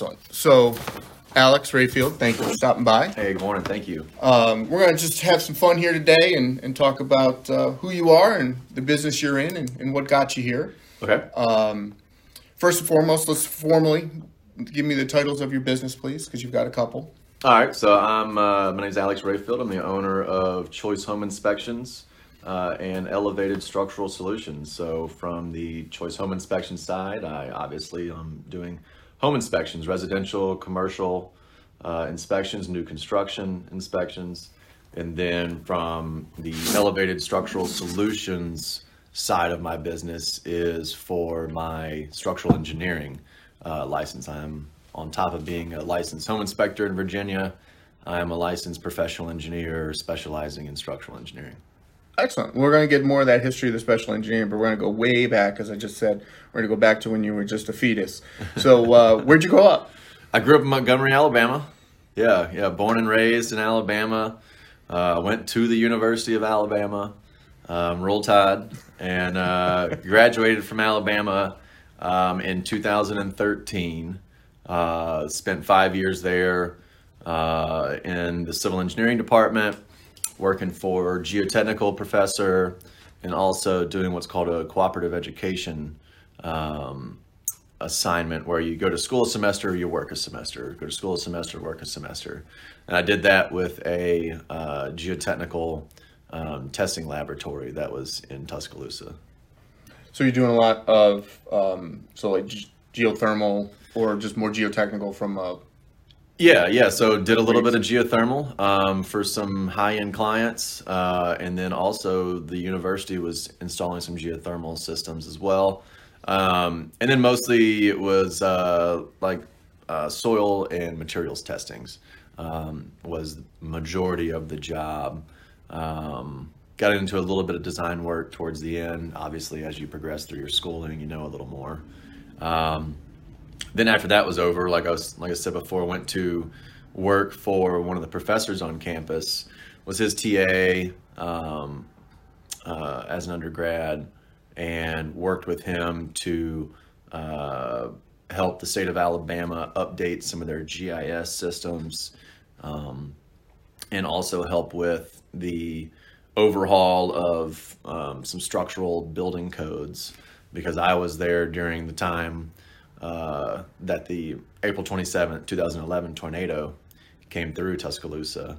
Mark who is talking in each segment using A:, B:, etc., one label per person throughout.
A: Excellent. So, Alex Rayfield, thank you for stopping by.
B: Hey, good morning. Thank you.
A: Um, we're going to just have some fun here today and, and talk about uh, who you are and the business you're in and, and what got you here.
B: Okay.
A: Um, first and foremost, let's formally give me the titles of your business, please, because you've got a couple.
B: All right. So I'm uh, my name is Alex Rayfield. I'm the owner of Choice Home Inspections uh, and Elevated Structural Solutions. So from the Choice Home Inspection side, I obviously am doing home inspections, residential, commercial uh, inspections, new construction inspections, and then from the Elevated Structural Solutions side of my business is for my structural engineering uh, license. I'm on top of being a licensed home inspector in Virginia. I am a licensed professional engineer specializing in structural engineering.
A: Excellent. We're going to get more of that history of the special engineering, but we're going to go way back, as I just said. We're going to go back to when you were just a fetus. So, uh, where'd you grow up?
B: I grew up in Montgomery, Alabama. Yeah, yeah, born and raised in Alabama. Uh, went to the University of Alabama, um, Roll Tide, and uh, graduated from Alabama um, in 2013. Uh, spent five years there uh, in the civil engineering department, working for geotechnical professor, and also doing what's called a cooperative education um, assignment where you go to school a semester, you work a semester, go to school a semester, work a semester. And I did that with a uh, geotechnical um, testing laboratory that was in Tuscaloosa.
A: So you're doing a lot of um, so like ge- geothermal or just more geotechnical from uh,
B: Yeah, yeah. So did a little bit of geothermal um, for some high-end clients, uh, and then also the university was installing some geothermal systems as well. Um, and then mostly it was uh, like uh, soil and materials testings um, was the majority of the job. Um, got into a little bit of design work towards the end. Obviously, as you progress through your schooling, you know a little more. Then after that was over, like I was like I said before, went to work for one of the professors on campus. Was his TA um, uh, as an undergrad, and worked with him to uh, help the state of Alabama update some of their GIS systems, um, and also help with the overhaul of um, some structural building codes because I was there during the time uh, that the April 27th, 2011 tornado came through Tuscaloosa.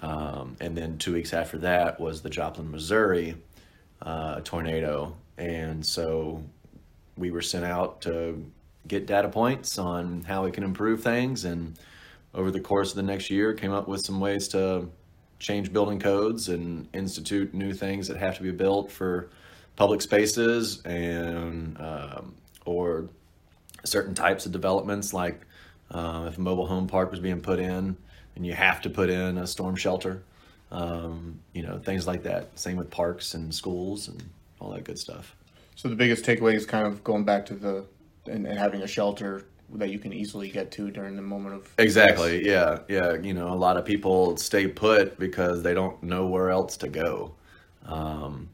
B: Um, and then two weeks after that was the Joplin, Missouri uh, tornado. And so we were sent out to get data points on how we can improve things. And over the course of the next year, came up with some ways to change building codes and institute new things that have to be built for public spaces and um, or certain types of developments like uh, if a mobile home park was being put in and you have to put in a storm shelter um, you know things like that. Same with parks and schools and all that good stuff.
A: So the biggest takeaway is kind of going back to the and, and having a shelter that you can easily get to during the moment of
B: exactly yeah yeah you know a lot of people stay put because they don't know where else to go. Um,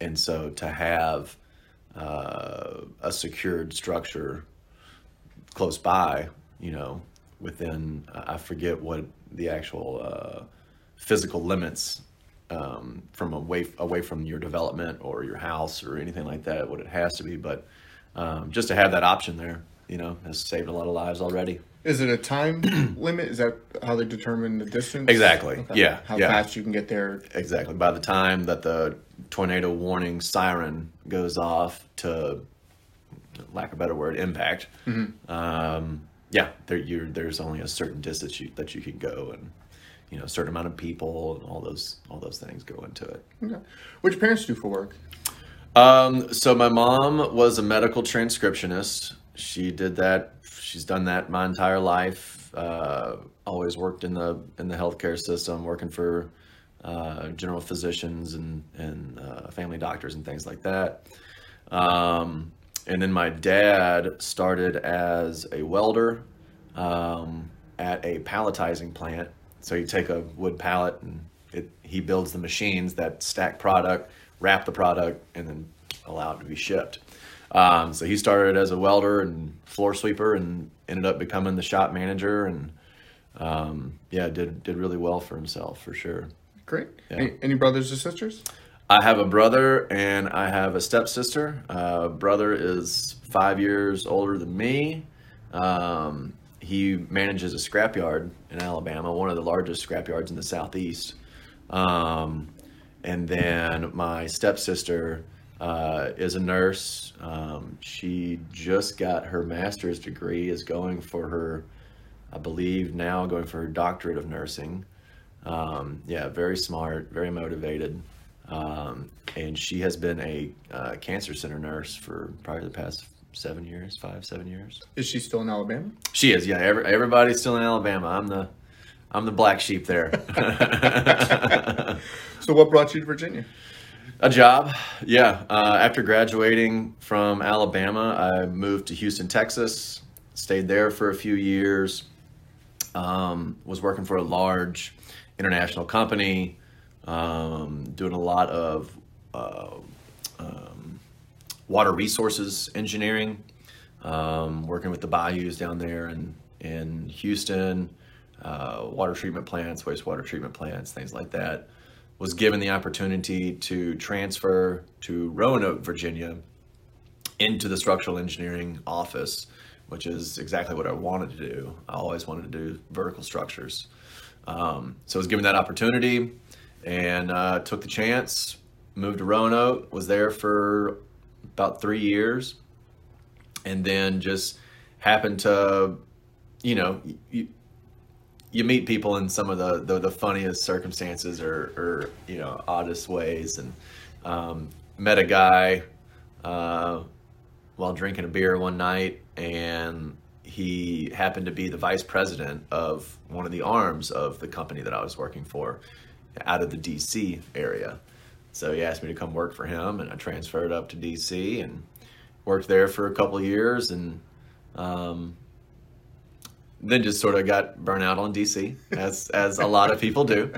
B: and so to have uh, a secured structure close by, you know, within I forget what the actual uh, physical limits um, from away away from your development or your house or anything like that, what it has to be, but um, just to have that option there, you know, has saved a lot of lives already.
A: Is it a time limit? Is that how they determine the distance?
B: Exactly. Yeah,
A: How
B: yeah.
A: fast you can get there?
B: Exactly. By the time that the tornado warning siren goes off to lack of a better word, impact. Um, yeah, there there's only a certain distance you, that you can go, and you know, a certain amount of people and all those all those things go into it.
A: Okay. What your parents do for work?
B: Um, so my mom was a medical transcriptionist. She did that. She's done that my entire life. Uh, always worked in the in the healthcare system, working for uh, general physicians and and uh, family doctors and things like that. Um, and then my dad started as a welder um, at a palletizing plant. So you take a wood pallet and it, he builds the machines that stack product, wrap the product, and then allow it to be shipped. Um, so he started as a welder and floor sweeper, and ended up becoming the shop manager, and um, yeah, did did really well for himself for sure.
A: Great. Any, any brothers or sisters?
B: I have a brother and I have a stepsister. Uh, brother is five years older than me. Um, he manages a scrapyard in Alabama, one of the largest scrapyards in the southeast. Um, and then my stepsister uh, is a nurse. Um, she just got her master's degree, is going for her, I believe now going for her doctorate of nursing. Um, yeah, very smart, very motivated. Um, and she has been a uh, cancer center nurse for probably the past seven years, five, seven years.
A: Is she still in Alabama?
B: She is, yeah. Every, everybody's still in Alabama. I'm the, I'm the black sheep there.
A: So, what brought you to Virginia?
B: A job, yeah. Uh, after graduating from Alabama, I moved to Houston, Texas. Stayed there for a few years. Um, was working for a large international company, um, doing a lot of uh, um, water resources engineering, um, working with the bayous down there in in Houston, uh, water treatment plants, wastewater treatment plants, things like that was given the opportunity to transfer to Roanoke, Virginia, into the structural engineering office, which is exactly what I wanted to do. I always wanted to do vertical structures. Um, so I was given that opportunity and uh, took the chance, moved to Roanoke, was there for about three years, and then just happened to, you know, you, you meet people in some of the, the, the funniest circumstances or, or, you know, oddest ways. And um, met a guy uh, while drinking a beer one night, and he happened to be the vice president of one of the arms of the company that I was working for out of the DC area. So he asked me to come work for him, and I transferred up to DC and worked there for a couple years and um, then just sort of got burnt out on DC, as as a lot of people do.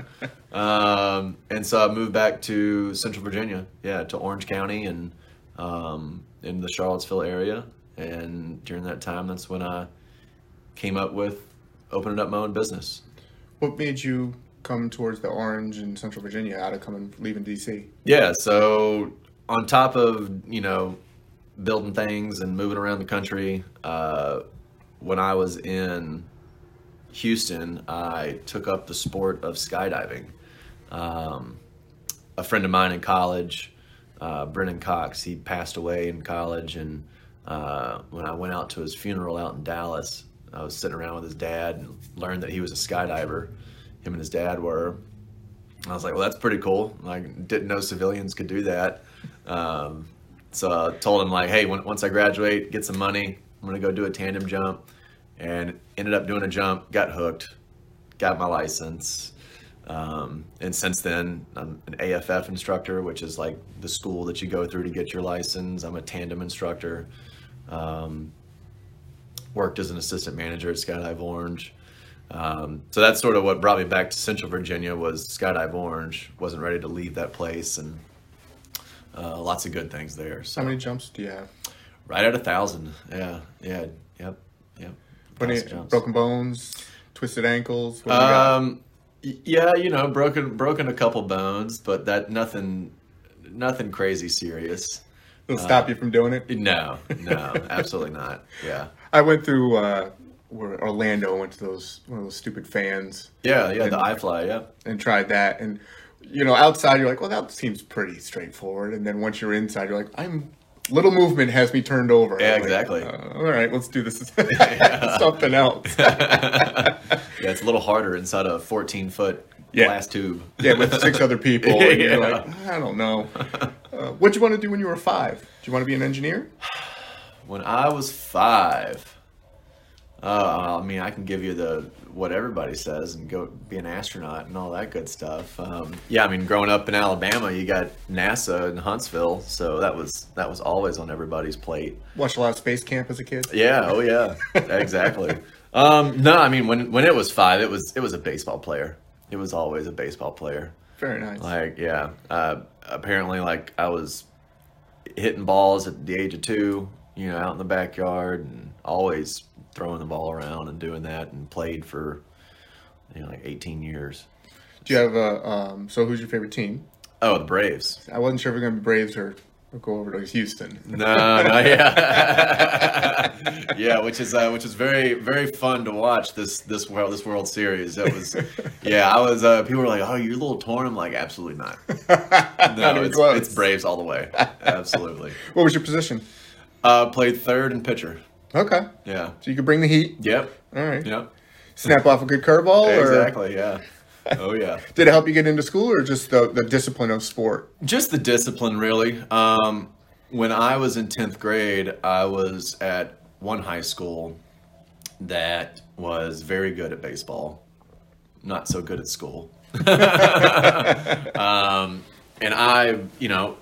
B: Um, and so I moved back to Central Virginia, yeah, to Orange County and um, in the Charlottesville area. And during that time, that's when I came up with opening up my own business.
A: What made you come towards the Orange in Central Virginia out of coming leaving DC?
B: Yeah, so on top of you know building things and moving around the country, uh, when I was in Houston, I took up the sport of skydiving. Um, a friend of mine in college, uh, Brennan Cox, he passed away in college, and uh, when I went out to his funeral out in Dallas, I was sitting around with his dad and learned that he was a skydiver. Him and his dad were. I was like, well, that's pretty cool. Like, didn't know civilians could do that. Um, so I told him like, hey, when, once I graduate, get some money, I'm gonna go do a tandem jump, and ended up doing a jump, got hooked, got my license, um, and since then I'm an AFF instructor, which is like the school that you go through to get your license. I'm a tandem instructor. Um, worked as an assistant manager at Skydive Orange. Um, so that's sort of what brought me back to Central Virginia was Skydive Orange. wasn't ready to leave that place and uh, lots of good things there. So
A: How many jumps do you have?
B: right at a thousand. Yeah, yeah, yep, yep.
A: Any
B: Thousand
A: broken bones, twisted ankles? Do you?
B: Um, yeah, you know, broken broken a couple bones, but that nothing, nothing crazy serious.
A: It'll stop you from doing it.
B: No, no, absolutely not. Yeah,
A: I went through uh, where Orlando. Went to those one of those stupid fans
B: yeah, yeah. The iFly, yeah.
A: and tried that. And you know, outside you're like, well, that seems pretty straightforward. And then once you're inside, you're like, I'm little movement has me turned over.
B: Yeah,
A: like,
B: exactly.
A: uh, all right, let's do this. Something else.
B: yeah, it's a little harder inside a 14 foot
A: Yeah.
B: glass tube.
A: Yeah, with six other people. And
B: Yeah.
A: you're like, I don't know. Uh, what'd you want to do when you were five? Do you want to be an engineer?
B: When I was five, uh, I mean, I can give you the what everybody says and go be an astronaut and all that good stuff. Um, yeah, I mean, growing up in Alabama, you got NASA in Huntsville, so that was that was always on everybody's plate.
A: Watched a lot of Space Camp as a kid.
B: Yeah, oh yeah, exactly. Um, no, I mean, when when it was five, it was it was a baseball player. It was always a baseball player.
A: Very nice.
B: Like, yeah. Uh, apparently, like I was hitting balls at the age of two, you know, out in the backyard, and always throwing the ball around and doing that, and played for you know like 18 years.
A: Do you have a um? So who's your favorite team?
B: Oh, the Braves.
A: I wasn't sure if we're gonna be Braves or, go over to Houston.
B: No, no, yeah, yeah, which is uh, which is very very fun to watch this this world this World Series. That was, yeah, I was. Uh, people were like, "Oh, you're a little torn." I'm like, absolutely not.
A: Not
B: No,
A: even
B: it's, it's Braves all the way. Absolutely.
A: What was your position?
B: Uh, played third and pitcher.
A: Okay,
B: Yeah.
A: so you could bring the heat.
B: Yep.
A: All right.
B: Yep.
A: Snap off a good curveball. Or
B: Exactly. Yeah. Oh yeah.
A: Did it help you get into school, or just the, the discipline of sport?
B: Just the discipline, really. Um, when I was in 10th grade, I was at one high school that was very good at baseball, not so good at school. um, and I, you know,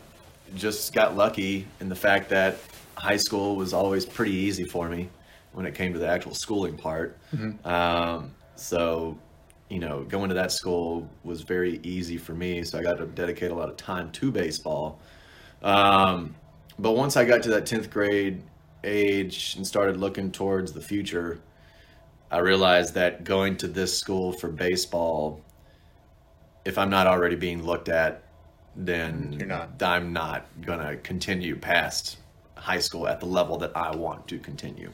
B: just got lucky in the fact that high school was always pretty easy for me when it came to the actual schooling part. Um, so, you know, going to that school was very easy for me. So I got to dedicate a lot of time to baseball. Um, but once I got to that 10th grade age and started looking towards the future, I realized that going to this school for baseball, if I'm not already being looked at, then
A: You're not.
B: I'm not gonna continue past high school at the level that I want to continue.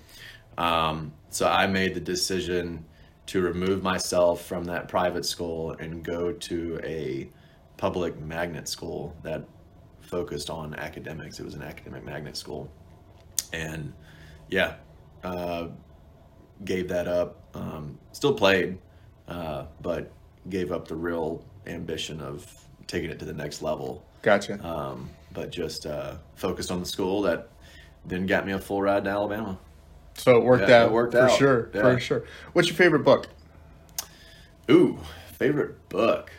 B: Um, so I made the decision to remove myself from that private school and go to a public magnet school that focused on academics. It was an academic magnet school, and yeah, uh, gave that up. Um, still played, uh, but gave up the real ambition of taking it to the next level.
A: Gotcha.
B: Um, but just uh, focused on the school that then got me a full ride to Alabama.
A: so it worked
B: yeah,
A: out
B: it worked
A: for
B: out.
A: sure.
B: Yeah.
A: For sure. What's your favorite book?
B: Ooh, favorite book.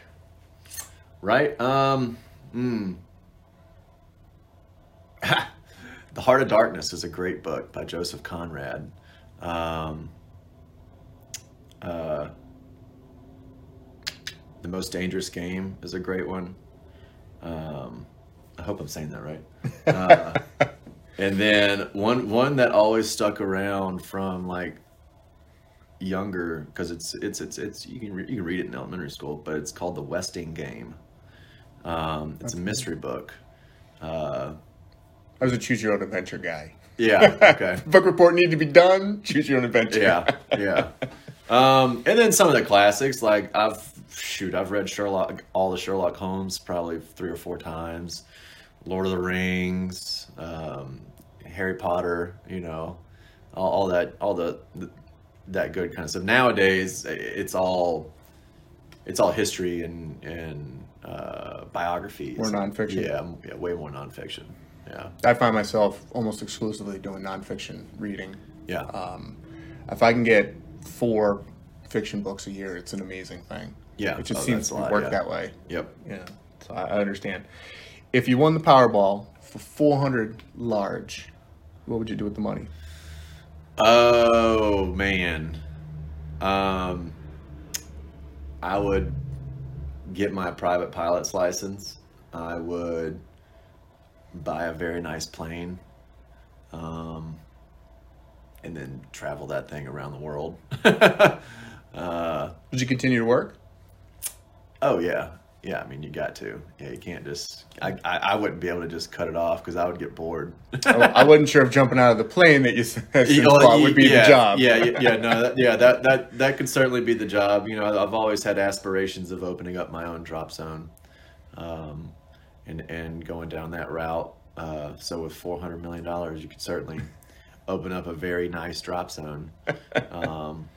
B: Right? Um, hmm. the Heart of Darkness is a great book by Joseph Conrad. Um, uh, the Most Dangerous Game is a great one. Um, I hope I'm saying that right. Uh, and then one one that always stuck around from like younger because it's it's it's it's you can re- you can read it in elementary school, but it's called The Westing Game. Um, it's a mystery book. Uh,
A: I was a choose your own adventure guy.
B: yeah. Okay.
A: Book report needed to be done. Choose your own adventure.
B: yeah, yeah. Um, and then some of the classics, like I've shoot, I've read Sherlock, all the Sherlock Holmes probably three or four times. Lord of the Rings, um, Harry Potter, you know, all, all that, all the, the that good kind of stuff. Nowadays, it's all it's all history and and uh, biographies.
A: More nonfiction.
B: Yeah, yeah, way more nonfiction. Yeah,
A: I find myself almost exclusively doing nonfiction reading.
B: yeah.
A: Um, if I can get four fiction books a year, it's an amazing thing.
B: Yeah.
A: It just
B: Oh,
A: seems to
B: lot,
A: work
B: yeah.
A: that way.
B: yep.
A: Yeah. So I, I understand. If you won the Powerball for 400 large, what would you do with the money?
B: Oh man, um, I would get my private pilot's license. I would buy a very nice plane, um, and then travel that thing around the world. uh,
A: Would you continue to work?
B: oh yeah, yeah. I mean, you got to. Yeah, you can't just. I I, I wouldn't be able to just cut it off because I would get bored.
A: I, I wasn't sure if jumping out of the plane that you said
B: You know,
A: would be
B: yeah,
A: the job.
B: Yeah, yeah, yeah, no, that, yeah, that that that could certainly be the job. You know, I've always had aspirations of opening up my own drop zone, um, and and going down that route. Uh, so with four hundred million dollars, you could certainly open up a very nice drop zone. Um,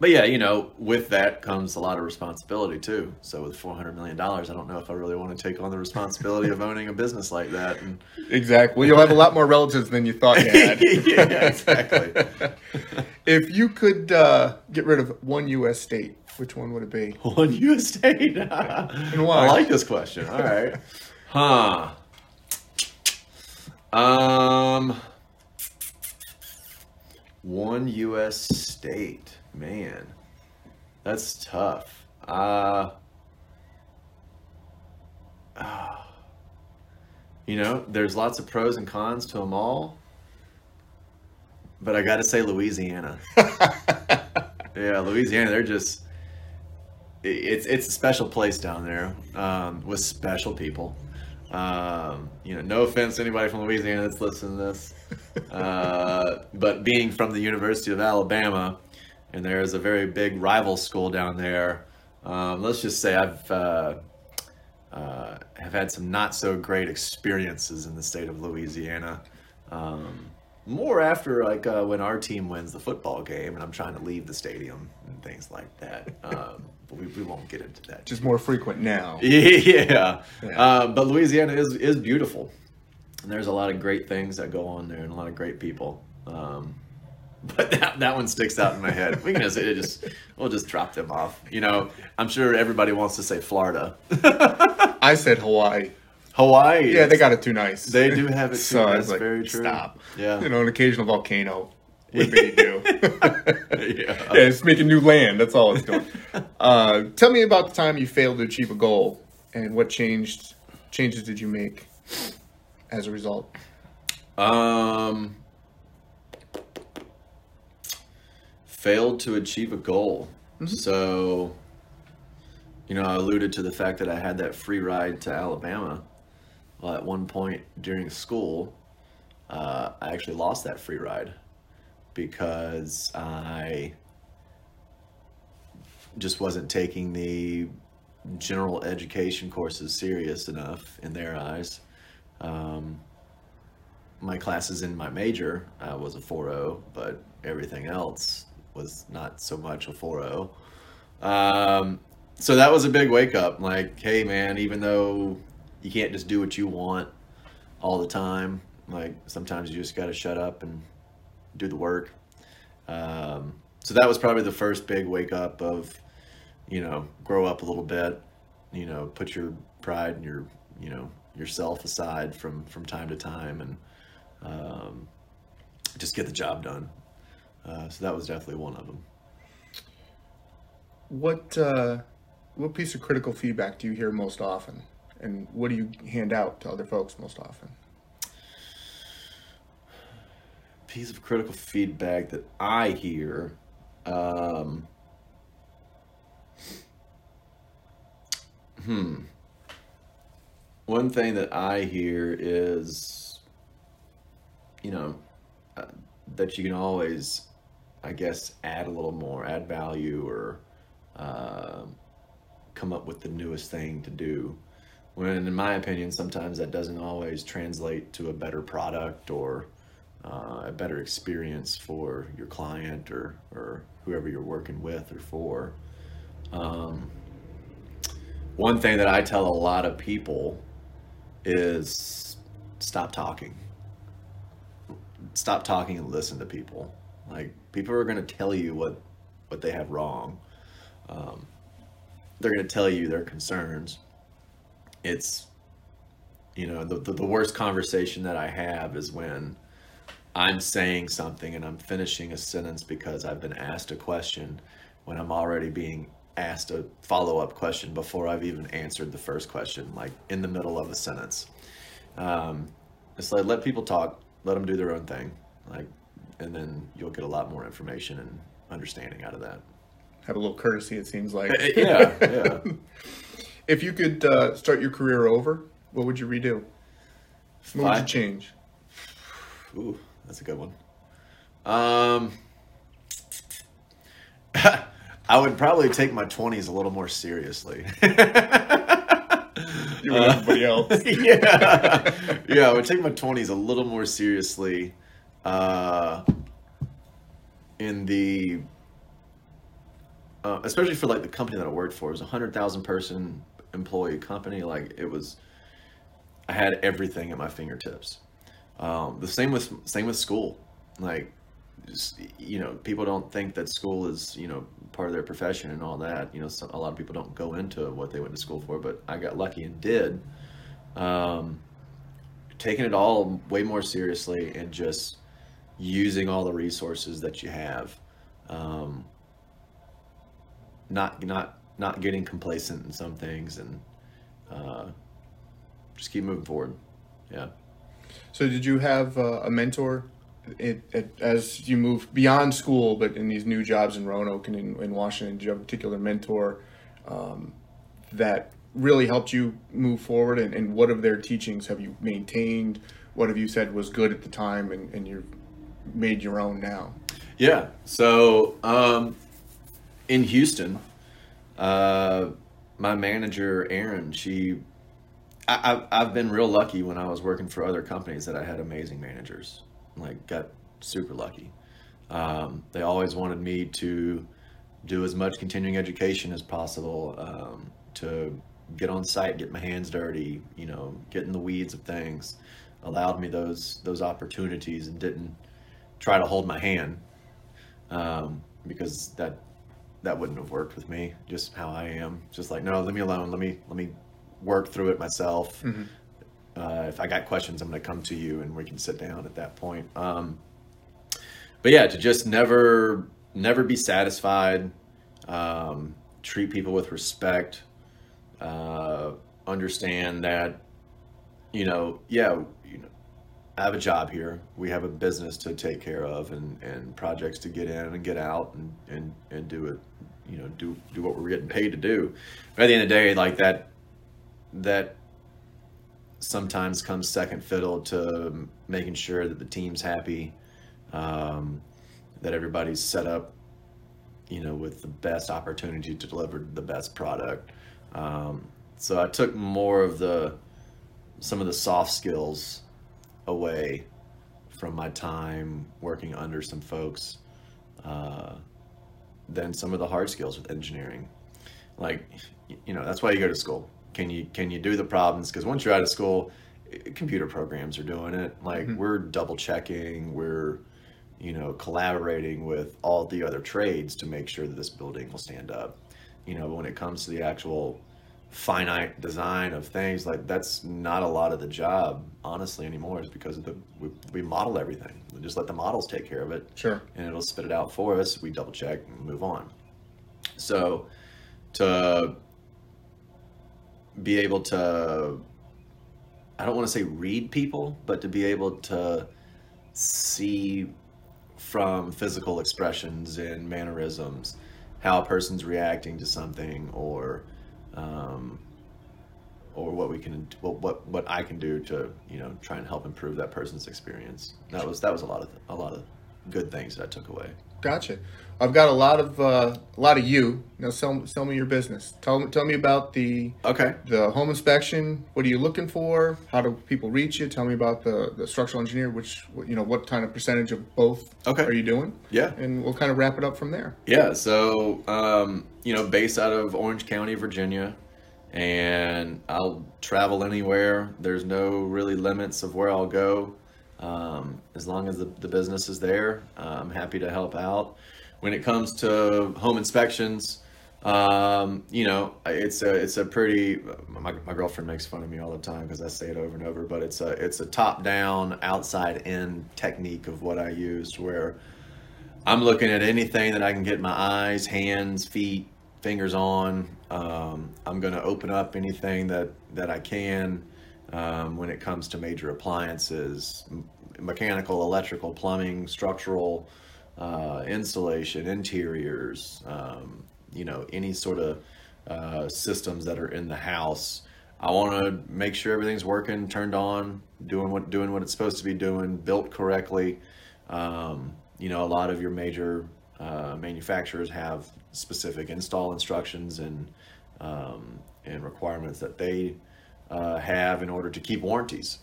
B: but yeah, you know, with that comes a lot of responsibility too. So with four hundred million dollars, I don't know if I really want to take on the responsibility of owning a business like that. And
A: Exactly. Well, you'll have a lot more relatives than you thought you had.
B: yeah, exactly.
A: if you could uh, get rid of one U.S. state, which one would it be?
B: One U.S. state.
A: why?
B: I like this question. All right. Huh. Um. One U.S. state. Man, that's tough. Uh. You know, there's lots of pros and cons to them all. But I got to say, Louisiana. yeah, Louisiana, they're just. It's it's a special place down there um, with special people. Um, you know, no offense to anybody from Louisiana that's listening to this, uh, but being from the University of Alabama, and there is a very big rival school down there. Um, let's just say I've uh, uh, have had some not so great experiences in the state of Louisiana. Um, more after like uh, when our team wins the football game and I'm trying to leave the stadium and things like that. Um, but we, we won't get into that.
A: Just more frequent now.
B: yeah, yeah. Uh, but Louisiana is is beautiful, and there's a lot of great things that go on there and a lot of great people. Um, but that, that one sticks out in my head. We can just, it just we'll just drop them off. You know, I'm sure everybody wants to say Florida.
A: I said Hawaii.
B: Hawaii.
A: Yeah, they got it too nice.
B: They do have it too.
A: So I was like,
B: very true.
A: stop.
B: Yeah.
A: You know, an occasional volcano would be do.
B: yeah.
A: yeah, it's making new land. That's all it's doing. Uh, tell me about the time you failed to achieve a goal and what changed changes did you make as a result?
B: Um, failed to achieve a goal. So, you know, I alluded to the fact that I had that free ride to Alabama. Well, at one point during school, uh, I actually lost that free ride because I just wasn't taking the general education courses serious enough in their eyes. Um, my classes in my major I was a 4.0, but everything else was not so much a 4.0. Um, so that was a big wake up. Like, hey, man, even though you can't just do what you want all the time, like sometimes you just got to shut up and do the work. Um, so that was probably the first big wake up of, you know, grow up a little bit, you know, put your pride and your, you know, yourself aside from from time to time and um, just get the job done. Uh, so that was definitely one of them.
A: What uh, what piece of critical feedback do you hear most often, and what do you hand out to other folks most often?
B: Piece of critical feedback that I hear. Um, hmm. One thing that I hear is, you know, uh, that you can always, I guess, add a little more, add value, or uh, come up with the newest thing to do. When, in my opinion, sometimes that doesn't always translate to a better product or uh, a better experience for your client or, or whoever you're working with or for. Um, one thing that I tell a lot of people is stop talking. Stop talking and listen to people. Like people are going to tell you what what they have wrong. Um, they're going to tell you their concerns. It's you know the, the the worst conversation that I have is when I'm saying something and I'm finishing a sentence because I've been asked a question when I'm already being asked a follow up question before I've even answered the first question, like in the middle of a sentence. Um, it's like let people talk, let them do their own thing, like, and then you'll get a lot more information and understanding out of that.
A: Have a little courtesy, it seems like.
B: yeah, yeah.
A: If you could uh, start your career over, what would you redo? What would you change?
B: Ooh, that's a good one. Um, I would probably take my 20s a little more seriously.
A: You and everybody else.
B: yeah. yeah, I would take my 20s a little more seriously uh, in the, uh, especially for like the company that I worked for. It was a 100,000 person employee company. Like it was, I had everything at my fingertips. Um, the same with same with school. Like, just, you know, people don't think that school is you know part of their profession and all that. You know, so, a lot of people don't go into what they went to school for, but I got lucky and did. Um, taking it all way more seriously and just using all the resources that you have. Um, not not not getting complacent in some things and uh, just keep moving forward yeah.
A: So, did you have uh, a mentor it, it, as you move beyond school, but in these new jobs in Roanoke and in, in Washington? You have a particular mentor um, that really helped you move forward? And, and, what of their teachings have you maintained? What have you said was good at the time, and, and you've made your own now?
B: Yeah. So um, in Houston, uh, my manager Erin, she I, have been real lucky when I was working for other companies that I had amazing managers. Like, got super lucky. Um, they always wanted me to do as much continuing education as possible, um, to get on site, get my hands dirty, you know, get in the weeds of things. Allowed me those those opportunities and didn't try to hold my hand um, because that that wouldn't have worked with me. Just how I am, just like no, leave me alone. Let me let me work through it myself. Mm-hmm. Uh, if I got questions, I'm going to come to you and we can sit down at that point. Um, but yeah, to just never, never be satisfied, um, treat people with respect, uh, understand that, you know, yeah, I have a job here. We have a business to take care of and, and projects to get in and get out and, and, and do it, you know, do, do what we're getting paid to do. But at the end of the day, like that, that sometimes comes second fiddle to making sure that the team's happy, um, that everybody's set up, you know, with the best opportunity to deliver the best product. Um, so I took more of the some of the soft skills away from my time working under some folks uh, than some of the hard skills with engineering. Like, you know, that's why you go to school can you can you do the problems? Because once you're out of school, computer programs are doing it. Like mm-hmm. we're double checking, we're you know collaborating with all the other trades to make sure that this building will stand up. You know, when it comes to the actual finite design of things like that's not a lot of the job honestly anymore is because of the we, we model everything. We just let the models take care of it.
A: Sure.
B: And it'll spit it out for us we double check and move on. So to be able to I don't want to say read people, but to be able to see from physical expressions and mannerisms how a person's reacting to something or um, or what we can what, what what I can do to you know try and help improve that person's experience. That was that was a lot of a lot of good things that I took away.
A: Gotcha. I've got a lot of uh, a lot of you. Now, sell sell me your business. Tell me tell me about the
B: okay
A: the home inspection. What are you looking for? How do people reach you? Tell me about the the structural engineer. Which you know what kind of percentage of both
B: okay.
A: are you doing?
B: Yeah,
A: and we'll kind of wrap it up from there.
B: Yeah. So um, you know, based out of Orange County, Virginia, and I'll travel anywhere. There's no really limits of where I'll go. Um, as long as the, the business is there, uh, I'm happy to help out. When it comes to home inspections, um, you know, it's a it's a pretty. My, my girlfriend makes fun of me all the time because I say it over and over, but it's a it's a top down, outside in technique of what I used, where I'm looking at anything that I can get my eyes, hands, feet, fingers on. Um, I'm going to open up anything that that I can um, when it comes to major appliances, mechanical, electrical, plumbing, structural, uh, insulation, interiors, um, you know, any sort of uh, systems that are in the house. I want to make sure everything's working, turned on, doing what doing what it's supposed to be doing, built correctly. Um, you know, a lot of your major uh, manufacturers have specific install instructions and um, and requirements that they uh, have in order to keep warranties.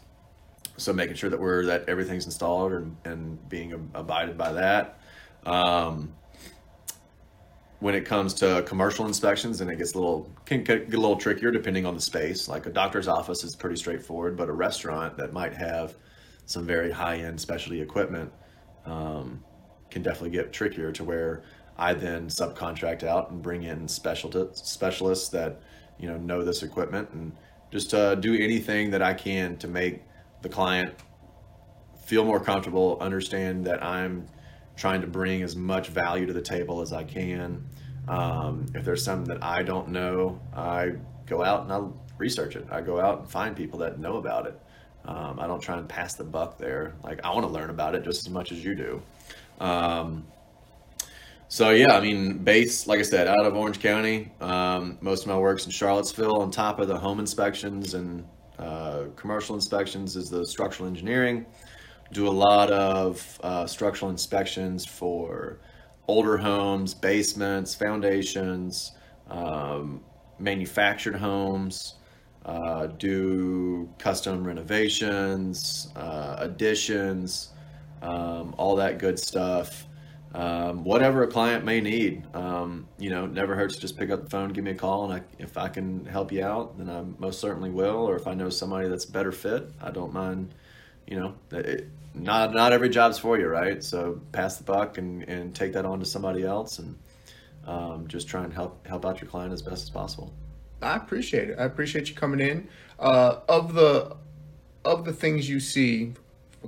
B: So making sure that we're that everything's installed and, and being abided by that. Um, when it comes to commercial inspections, and it gets a little can get a little trickier depending on the space. Like a doctor's office is pretty straightforward, but a restaurant that might have some very high end specialty equipment um, can definitely get trickier to where I then subcontract out and bring in special specialists that you know know this equipment and just uh, do anything that I can to make the client feel more comfortable, understand that I'm trying to bring as much value to the table as I can. Um, if there's something that I don't know, I go out and I research it. I go out and find people that know about it. Um, I don't try and pass the buck there. Like I want to learn about it just as much as you do. Um, so yeah, I mean, base like I said, out of Orange County. Um, most of my work's in Charlottesville. On top of the home inspections and uh, commercial inspections, is the structural engineering. Do a lot of uh, structural inspections for older homes, basements, foundations, um, manufactured homes. Uh, do custom renovations, uh, additions, um, all that good stuff. Um, whatever a client may need, um, you know, never hurts to just pick up the phone, give me a call, and I, if I can help you out, then I most certainly will. Or if I know somebody that's better fit, I don't mind. You know, it, not not every job's for you, right? So pass the buck and, and take that on to somebody else, and um, just try and help help out your client as best as possible.
A: I appreciate it. I appreciate you coming in. Uh, of the of the things you see,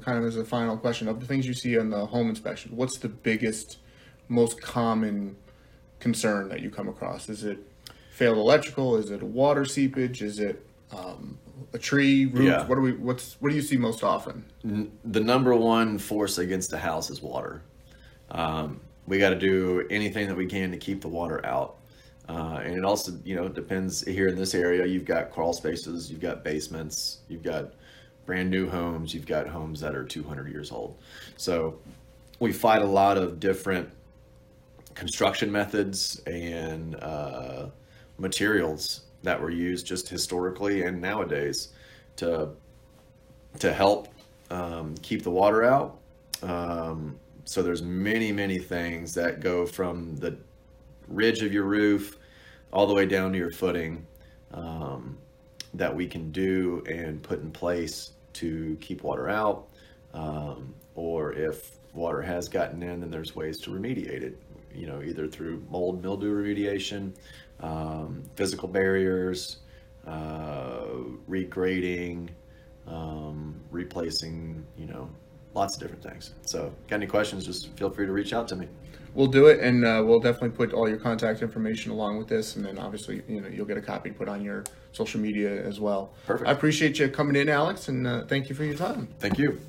A: kind of as a final question, of the things you see on the home inspection, what's the biggest, most common concern that you come across? Is it failed electrical? Is it water seepage? Is it um, a tree roof?
B: Yeah.
A: What do we? What's what do you see most often?
B: N- the number one force against a house is water. Um, we got to do anything that we can to keep the water out. Uh, and it also, you know, depends here in this area. You've got crawl spaces, you've got basements, you've got brand new homes, you've got homes that are 200 years old. So we fight a lot of different construction methods and uh, materials that were used just historically and nowadays to to help um, keep the water out. Um, so there's many many things that go from the ridge of your roof all the way down to your footing um, that we can do and put in place to keep water out. Um, or if water has gotten in, then there's ways to remediate it. You know, either through mold mildew remediation, um, physical barriers, uh, regrading, um, replacing. You know, lots of different things. So, got any questions? Just feel free to reach out to me.
A: We'll do it, and uh, we'll definitely put all your contact information along with this, and then obviously, you know, you'll get a copy put on your social media as well.
B: Perfect.
A: I appreciate you coming in, Alex, and uh, thank you for your time.
B: Thank you.